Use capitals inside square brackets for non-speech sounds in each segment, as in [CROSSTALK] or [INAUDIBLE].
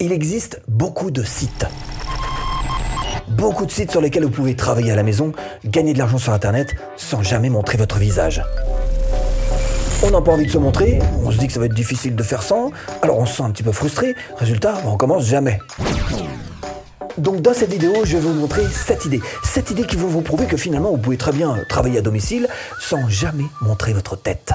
Il existe beaucoup de sites. Beaucoup de sites sur lesquels vous pouvez travailler à la maison, gagner de l'argent sur Internet sans jamais montrer votre visage. On n'a pas envie de se montrer, on se dit que ça va être difficile de faire sans, alors on se sent un petit peu frustré, résultat, on commence jamais. Donc dans cette vidéo, je vais vous montrer cette idée. Cette idée qui va vous prouver que finalement, vous pouvez très bien travailler à domicile sans jamais montrer votre tête.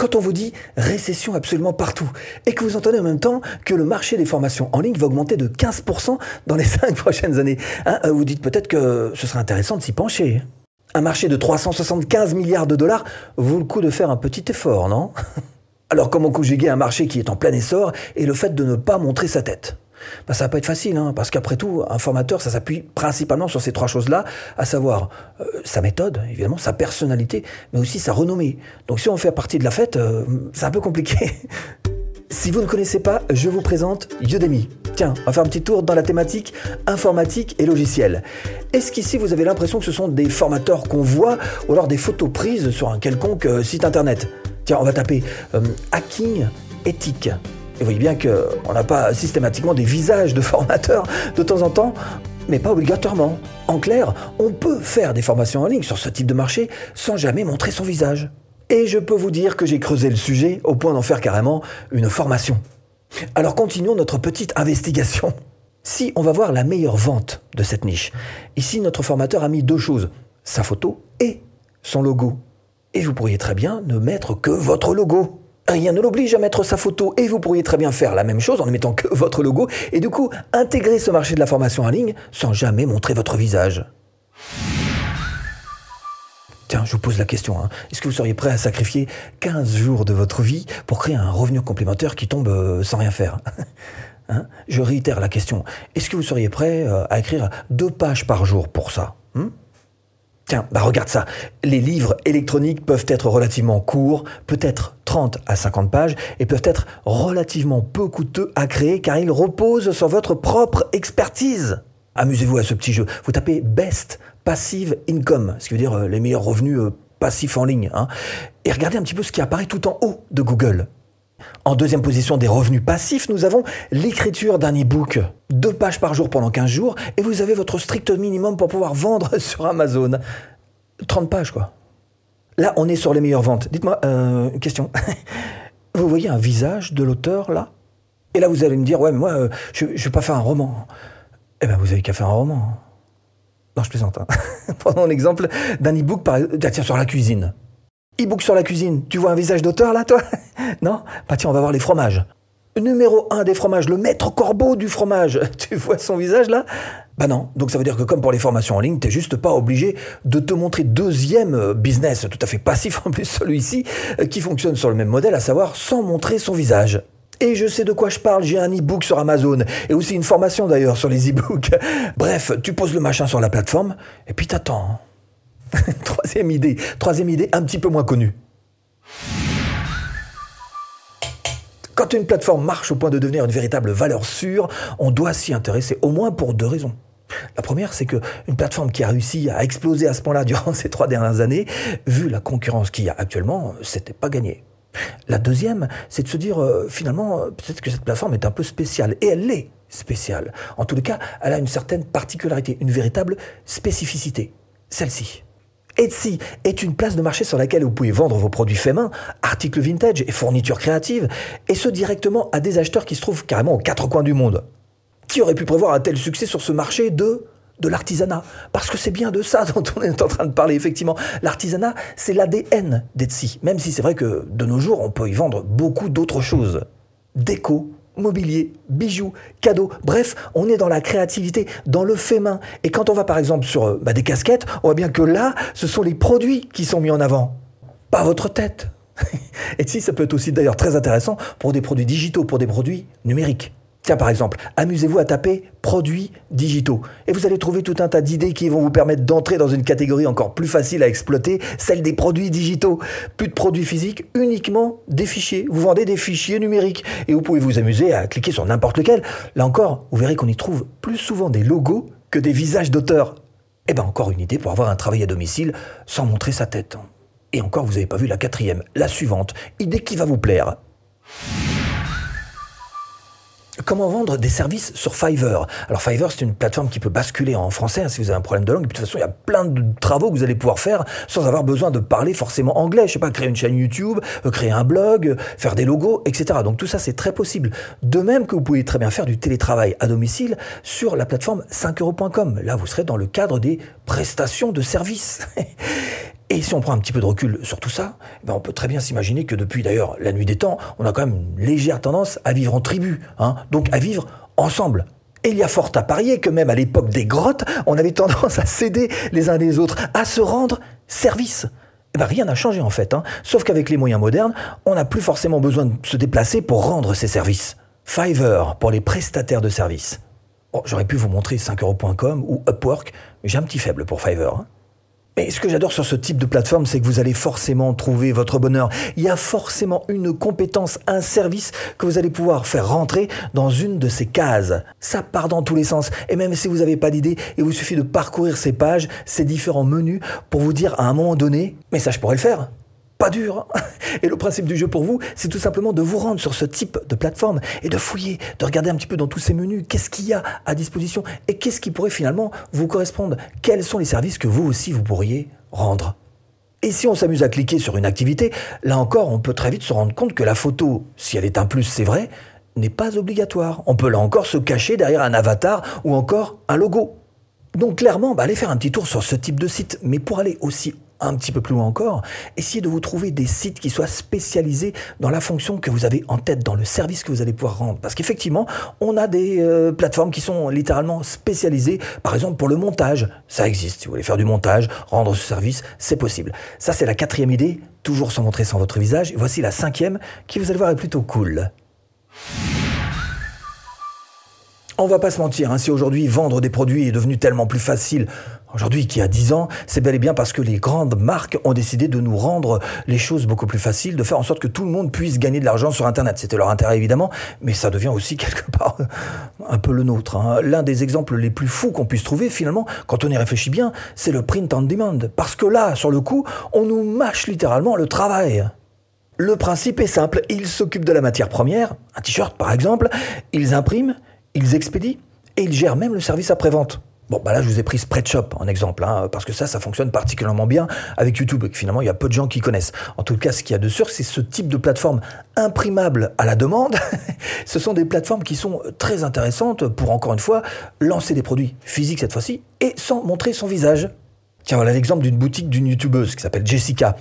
Quand on vous dit récession absolument partout et que vous entendez en même temps que le marché des formations en ligne va augmenter de 15% dans les [LAUGHS] 5 prochaines années, hein, euh, vous dites peut-être que ce serait intéressant de s'y pencher. Un marché de 375 milliards de dollars vaut le coup de faire un petit effort, non? [LAUGHS] Alors comment conjuguer un marché qui est en plein essor et le fait de ne pas montrer sa tête bah, ça va pas être facile, hein, parce qu'après tout, un formateur, ça s'appuie principalement sur ces trois choses-là, à savoir euh, sa méthode, évidemment, sa personnalité, mais aussi sa renommée. Donc si on fait partie de la fête, euh, c'est un peu compliqué. [LAUGHS] si vous ne connaissez pas, je vous présente Udemy. Tiens, on va faire un petit tour dans la thématique informatique et logiciel. Est-ce qu'ici vous avez l'impression que ce sont des formateurs qu'on voit ou alors des photos prises sur un quelconque euh, site internet? Tiens, on va taper hacking éthique. Et vous voyez bien qu'on n'a pas systématiquement des visages de [LAUGHS] formateurs de temps en temps, mais pas obligatoirement. En clair, on peut faire des formations en ligne sur ce type de marché sans jamais montrer son visage. Et je peux vous dire que j'ai creusé le sujet au point d'en faire carrément une formation. Alors continuons notre petite investigation. Si on va voir la meilleure vente de cette niche, ici notre formateur a mis deux choses, sa photo et son logo. Et vous pourriez très bien ne mettre que votre logo. Rien ne l'oblige à mettre sa photo et vous pourriez très bien faire la même chose en ne mettant que votre logo et du coup intégrer ce marché de la formation en ligne sans jamais montrer votre visage. Tiens, je vous pose la question. Hein. Est-ce que vous seriez prêt à sacrifier 15 jours de votre vie pour créer un revenu complémentaire qui tombe euh, sans rien faire? [LAUGHS] Hein? Je réitère la question. Est-ce que vous seriez prêt euh, à écrire deux pages par jour pour ça? Hmm Tiens, bah regarde ça. Les livres électroniques peuvent être relativement courts, peut-être 30 à 50 pages, et peuvent être relativement peu coûteux à créer car ils reposent sur votre propre expertise. Amusez-vous à ce petit jeu. Vous tapez Best Passive Income, ce qui veut dire euh, les meilleurs revenus euh, passifs en ligne. Hein, et regardez un petit peu ce qui apparaît tout en haut de Google. En deuxième position des revenus passifs, nous avons l'écriture d'un e-book. Deux pages par jour pendant 15 jours, et vous avez votre strict minimum pour pouvoir vendre [LAUGHS] sur Amazon. 30 pages, quoi. Là, on est sur les meilleures ventes. Dites-moi, euh, question. [LAUGHS] vous voyez un visage de l'auteur, là? Et là, vous allez me dire, ouais, mais moi, euh, je ne vais pas faire un roman. Eh bien, vous avez qu'à faire un roman. Non, je plaisante. Hein. [LAUGHS] Prenons l'exemple d'un e-book, par... tiens, sur la cuisine. E-book sur la cuisine. Tu vois un visage d'auteur là, toi [LAUGHS] Non Bah tiens, on va voir les fromages. Numéro 1 des fromages, le maître corbeau du fromage. [LAUGHS] Tu vois son visage là Bah non. Donc ça veut dire que comme pour les formations en ligne, t'es juste pas obligé de te montrer deuxième euh, business, tout à fait passif en plus celui-ci, euh, qui fonctionne sur le même modèle, à savoir sans montrer son visage. Et je sais de quoi je parle, j'ai un e-book sur Amazon, et aussi une formation d'ailleurs sur les e-books. [LAUGHS] Bref, tu poses le machin sur la plateforme, et puis t'attends. [LAUGHS] troisième idée, troisième idée un petit peu moins connue. Quand une plateforme marche au point de devenir une véritable valeur sûre, on doit s'y intéresser au moins pour deux raisons. La première, c'est qu'une plateforme qui a réussi à exploser à ce point-là durant [LAUGHS] ces trois dernières années, vu la concurrence qu'il y a actuellement, c'était pas gagné. La deuxième, c'est de se dire euh, finalement, euh, peut-être que cette plateforme est un peu spéciale. Et elle l'est spéciale. En tous les cas, elle a une certaine particularité, une véritable spécificité. Celle-ci. Etsy est une place de marché sur laquelle vous pouvez vendre vos produits faits main, articles vintage et fournitures créatives, et ce directement à des acheteurs qui se trouvent carrément aux quatre coins du monde. Qui aurait pu prévoir un tel succès sur ce marché de de l'artisanat? Parce que c'est bien de ça [LAUGHS] dont on est en train de parler, effectivement. L'artisanat, c'est l'ADN d'Etsy. Même si c'est vrai que de nos jours, on peut y vendre beaucoup d'autres choses. Déco, mobilier, bijoux, cadeaux. Bref, on est dans la créativité, dans le fait main. Et quand on va par exemple sur euh, bah, des casquettes, on voit bien que là, ce sont les produits qui sont mis en avant, pas votre tête. [LAUGHS] Et si ça peut être aussi d'ailleurs très intéressant pour des produits digitaux, pour des produits numériques. Tiens, par exemple, amusez-vous à taper produits digitaux. Et vous allez trouver tout un tas d'idées qui vont vous permettre d'entrer dans une catégorie encore plus facile à exploiter, celle des produits digitaux. Plus de produits physiques, uniquement des fichiers. Vous vendez des fichiers numériques. Et vous pouvez vous amuser à cliquer sur n'importe lequel. Là encore, vous verrez qu'on y trouve plus souvent des logos que des visages d'auteurs. Eh bien, encore une idée pour avoir un travail à domicile sans montrer sa tête. Et encore, vous n'avez pas vu la quatrième, la suivante. Idée qui va vous plaire. Comment vendre des services sur Fiverr? Alors Fiverr, c'est une plateforme qui peut basculer en français hein, si vous avez un problème de langue. de toute façon, il y a plein de travaux que vous allez pouvoir faire sans avoir besoin de parler forcément anglais. Je sais pas, créer une chaîne YouTube, euh, créer un blog, faire des logos, etc. Donc tout ça, c'est très possible. De même que vous pouvez très bien faire du télétravail à domicile sur la plateforme 5euros.com. Là, vous serez dans le cadre des prestations de services. [LAUGHS] Et si on prend un petit peu de recul sur tout ça, ben on peut très bien s'imaginer que depuis d'ailleurs la nuit des temps, on a quand même une légère tendance à vivre en tribu, hein, donc à vivre ensemble. Et il y a fort à parier que même à l'époque des grottes, on avait tendance à céder les uns les autres, à se rendre service. Eh ben rien n'a changé en fait, hein. sauf qu'avec les moyens modernes, on n'a plus forcément besoin de se déplacer pour rendre ces services. Fiverr pour les prestataires de services. J'aurais pu vous montrer 5euros.com ou Upwork, mais j'ai un petit faible pour Fiverr. Hein. Mais ce que j'adore sur ce type de plateforme, c'est que vous allez forcément trouver votre bonheur. Il y a forcément une compétence, un service que vous allez pouvoir faire rentrer dans une de ces cases. Ça part dans tous les sens. Et même si vous n'avez pas d'idée, il vous suffit de parcourir ces pages, ces différents menus, pour vous dire à un moment donné, mais ça je pourrais le faire pas dur. Hein. Et le principe du jeu pour vous, c'est tout simplement de vous rendre sur ce type de plateforme et de fouiller, de regarder un petit peu dans tous ces menus, qu'est-ce qu'il y a à disposition et qu'est-ce qui pourrait finalement vous correspondre. Quels sont les services que vous aussi vous pourriez rendre? Et si on s'amuse à cliquer sur une activité, là encore, on peut très vite se rendre compte que la photo, si elle est un plus, c'est vrai, n'est pas obligatoire. On peut là encore se cacher derrière un avatar ou encore un logo. Donc clairement, bah, allez faire un petit tour sur ce type de site. Mais pour aller aussi un petit peu plus loin encore, essayez de vous trouver des sites qui soient spécialisés dans la fonction que vous avez en tête, dans le service que vous allez pouvoir rendre. Parce qu'effectivement, on a des euh, plateformes qui sont littéralement spécialisées, par exemple pour le montage. Ça existe. Si vous voulez faire du montage, rendre ce service, c'est possible. Ça, c'est la quatrième idée, toujours sans montrer sans votre visage. Et voici la cinquième, qui vous allez voir est plutôt cool. On va pas se mentir, hein, si aujourd'hui vendre des produits est devenu tellement plus facile, aujourd'hui qu'il y a 10 ans, c'est bel et bien parce que les grandes marques ont décidé de nous rendre les choses beaucoup plus faciles, de faire en sorte que tout le monde puisse gagner de l'argent sur Internet. C'était leur intérêt évidemment, mais ça devient aussi [LAUGHS] quelque part un peu le nôtre. Hein. L'un des exemples les plus fous qu'on puisse trouver finalement, quand on y réfléchit bien, c'est le print on demand. Parce que là, sur le coup, on nous mâche littéralement le travail. Le principe est simple, ils s'occupent de la matière première, un t-shirt par exemple, ils impriment, ils expédient et ils gèrent même le service après-vente. Bon, bah là, je vous ai pris Spreadshop en exemple, hein, parce que ça, ça fonctionne particulièrement bien avec YouTube, et que finalement, il y a peu de gens qui connaissent. En tout cas, ce qu'il y a de sûr, c'est ce type de plateforme imprimable à la demande. [LAUGHS] ce sont des plateformes qui sont très intéressantes pour, encore une fois, lancer des produits physiques cette fois-ci, et sans montrer son visage. Tiens, voilà l'exemple d'une boutique d'une YouTubeuse qui s'appelle Jessica.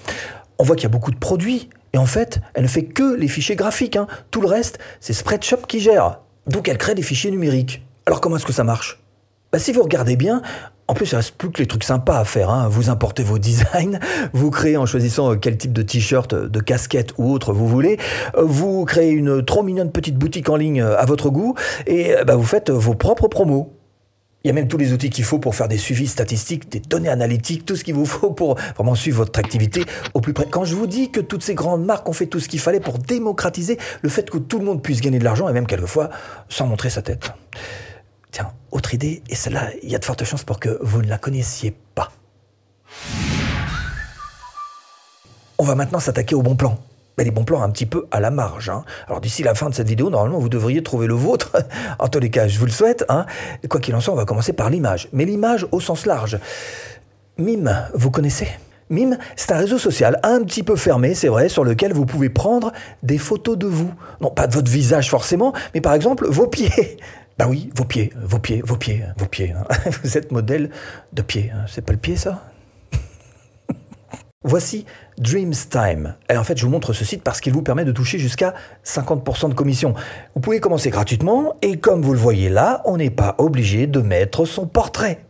On voit qu'il y a beaucoup de produits, et en fait, elle ne fait que les fichiers graphiques. Hein. Tout le reste, c'est Spreadshop qui gère. Donc elle crée des fichiers numériques. Alors comment est-ce que ça marche? Bah, Si vous regardez bien, en plus, il reste plus que les trucs sympas à faire. Hein. Vous importez vos [LAUGHS] designs, vous créez en choisissant euh, quel type de t-shirt, euh, de casquette ou autre vous voulez. Euh, vous créez une trop mignonne petite boutique en ligne à votre goût et bah, vous faites vos propres promos. Il y a même tous les outils qu'il faut pour faire des suivis statistiques, des données analytiques, tout ce qu'il vous faut pour vraiment suivre votre activité au plus près. Quand je vous dis que toutes ces grandes marques ont fait tout ce qu'il fallait pour démocratiser le fait que tout le monde puisse gagner de l'argent et même quelquefois sans montrer sa tête. Tiens, autre idée, et celle-là, il y a de fortes chances pour que vous ne la connaissiez pas. On va maintenant s'attaquer au bon plan les bons plans un petit peu à la marge. Hein. Alors d'ici la fin de cette vidéo, normalement, vous devriez trouver le vôtre. [LAUGHS] en tous les cas, je vous le souhaite. Hein. Quoi qu'il en soit, on va commencer par l'image. Mais l'image au sens large. Mime, vous connaissez? Mime, c'est un réseau social un petit peu fermé, c'est vrai, sur lequel vous pouvez prendre des photos de vous. Non, pas de votre visage forcément, mais par exemple vos pieds. Bah oui, vos pieds, vos pieds, vos pieds, vos pieds. Hein. [LAUGHS] Vous êtes modèle de pied. C'est pas le pied, ça? [LAUGHS] Voici Dreams Time. Et en fait, je vous montre ce site parce qu'il vous permet de toucher jusqu'à 50% de commission. Vous pouvez commencer gratuitement et comme vous le voyez là, on n'est pas obligé de mettre son portrait.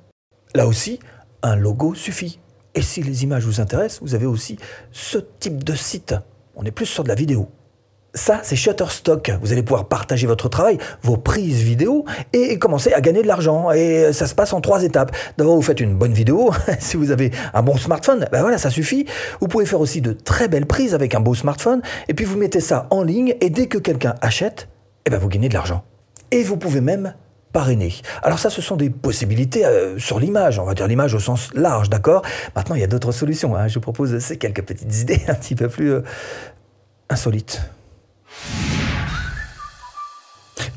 Là aussi, un logo suffit. Et si les images vous intéressent, vous avez aussi ce type de site. On est plus sur de la vidéo. Ça, c'est Shutterstock. Vous allez pouvoir partager votre travail, vos prises vidéo et commencer à gagner de l'argent. Et ça se passe en trois étapes. D'abord, vous faites une bonne vidéo. [LAUGHS] si vous avez un bon smartphone, ben voilà, ça suffit. Vous pouvez faire aussi de très belles prises avec un beau smartphone. Et puis, vous mettez ça en ligne. Et dès que quelqu'un achète, eh ben, vous gagnez de l'argent. Et vous pouvez même parrainer. Alors ça, ce sont des possibilités euh, sur l'image, on va dire l'image au sens large, d'accord? Maintenant, il y a d'autres solutions. Hein. Je vous propose ces quelques petites idées [LAUGHS] un petit peu plus euh, insolites.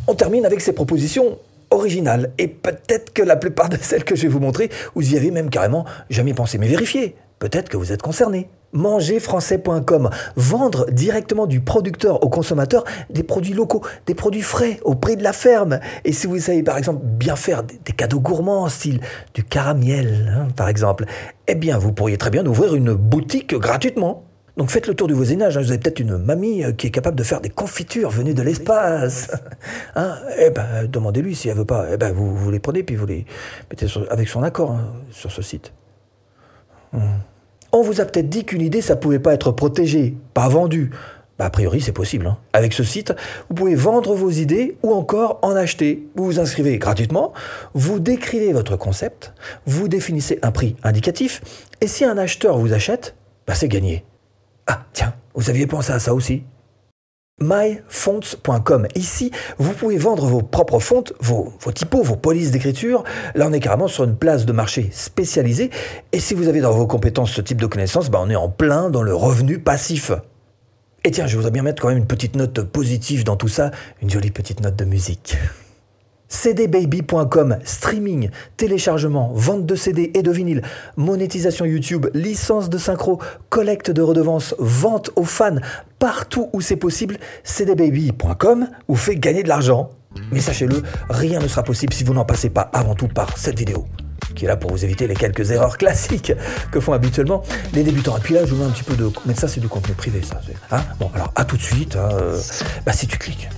On termine avec ces propositions originales. Et peut-être que la plupart de celles que je vais vous montrer, vous y avez même carrément jamais pensé. Mais vérifiez, peut-être que vous êtes concerné. Mangerfrançais.com, vendre directement du producteur au consommateur des produits locaux, des produits frais au prix de la ferme. Et si vous savez par exemple bien faire des, cadeaux gourmands, style du caramel hein, par exemple, eh bien vous pourriez très bien ouvrir une boutique gratuitement. Donc faites le tour du voisinage, hein. vous avez peut-être une mamie euh, qui est capable de faire des confitures venues de l'espace. [LAUGHS] Hein eh ben, demandez-lui si elle veut pas. Eh ben, vous, vous les prenez puis vous les mettez avec son accord hein, sur ce site. Hmm. On vous a peut-être dit qu'une idée, ça pouvait pas être protégé, pas vendu. Bah, a priori, c'est possible. Hein. Avec ce site, vous pouvez vendre vos idées ou encore en acheter. Vous vous inscrivez gratuitement, vous décrivez votre concept, vous définissez un prix indicatif, et si un acheteur vous achète, bah, c'est gagné. Ah, tiens, vous aviez pensé à ça aussi myfonts.com. Ici, vous pouvez vendre vos propres fontes, vos, typos, vos polices d'écriture. Là, on est carrément sur une place de marché spécialisée. Et si vous avez dans vos compétences ce type de connaissances, bah, on est en plein dans le revenu passif. Et tiens, je voudrais bien mettre quand même une petite note positive dans tout ça, une jolie petite note de musique cdbaby.com, streaming, téléchargement, vente de CD et de vinyle, monétisation YouTube, licence de synchro, collecte de redevances, vente aux fans, partout où c'est possible, cdbaby.com vous fait gagner de l'argent. Mais sachez-le, rien ne sera possible si vous n'en passez pas avant tout par cette vidéo qui est là pour vous éviter les quelques erreurs classiques que font habituellement les débutants. Et puis là, je vous mets un petit peu de... Mais ça, c'est du contenu privé, ça. Hein bon, alors, à tout de suite. Hein, euh, bah, si tu cliques.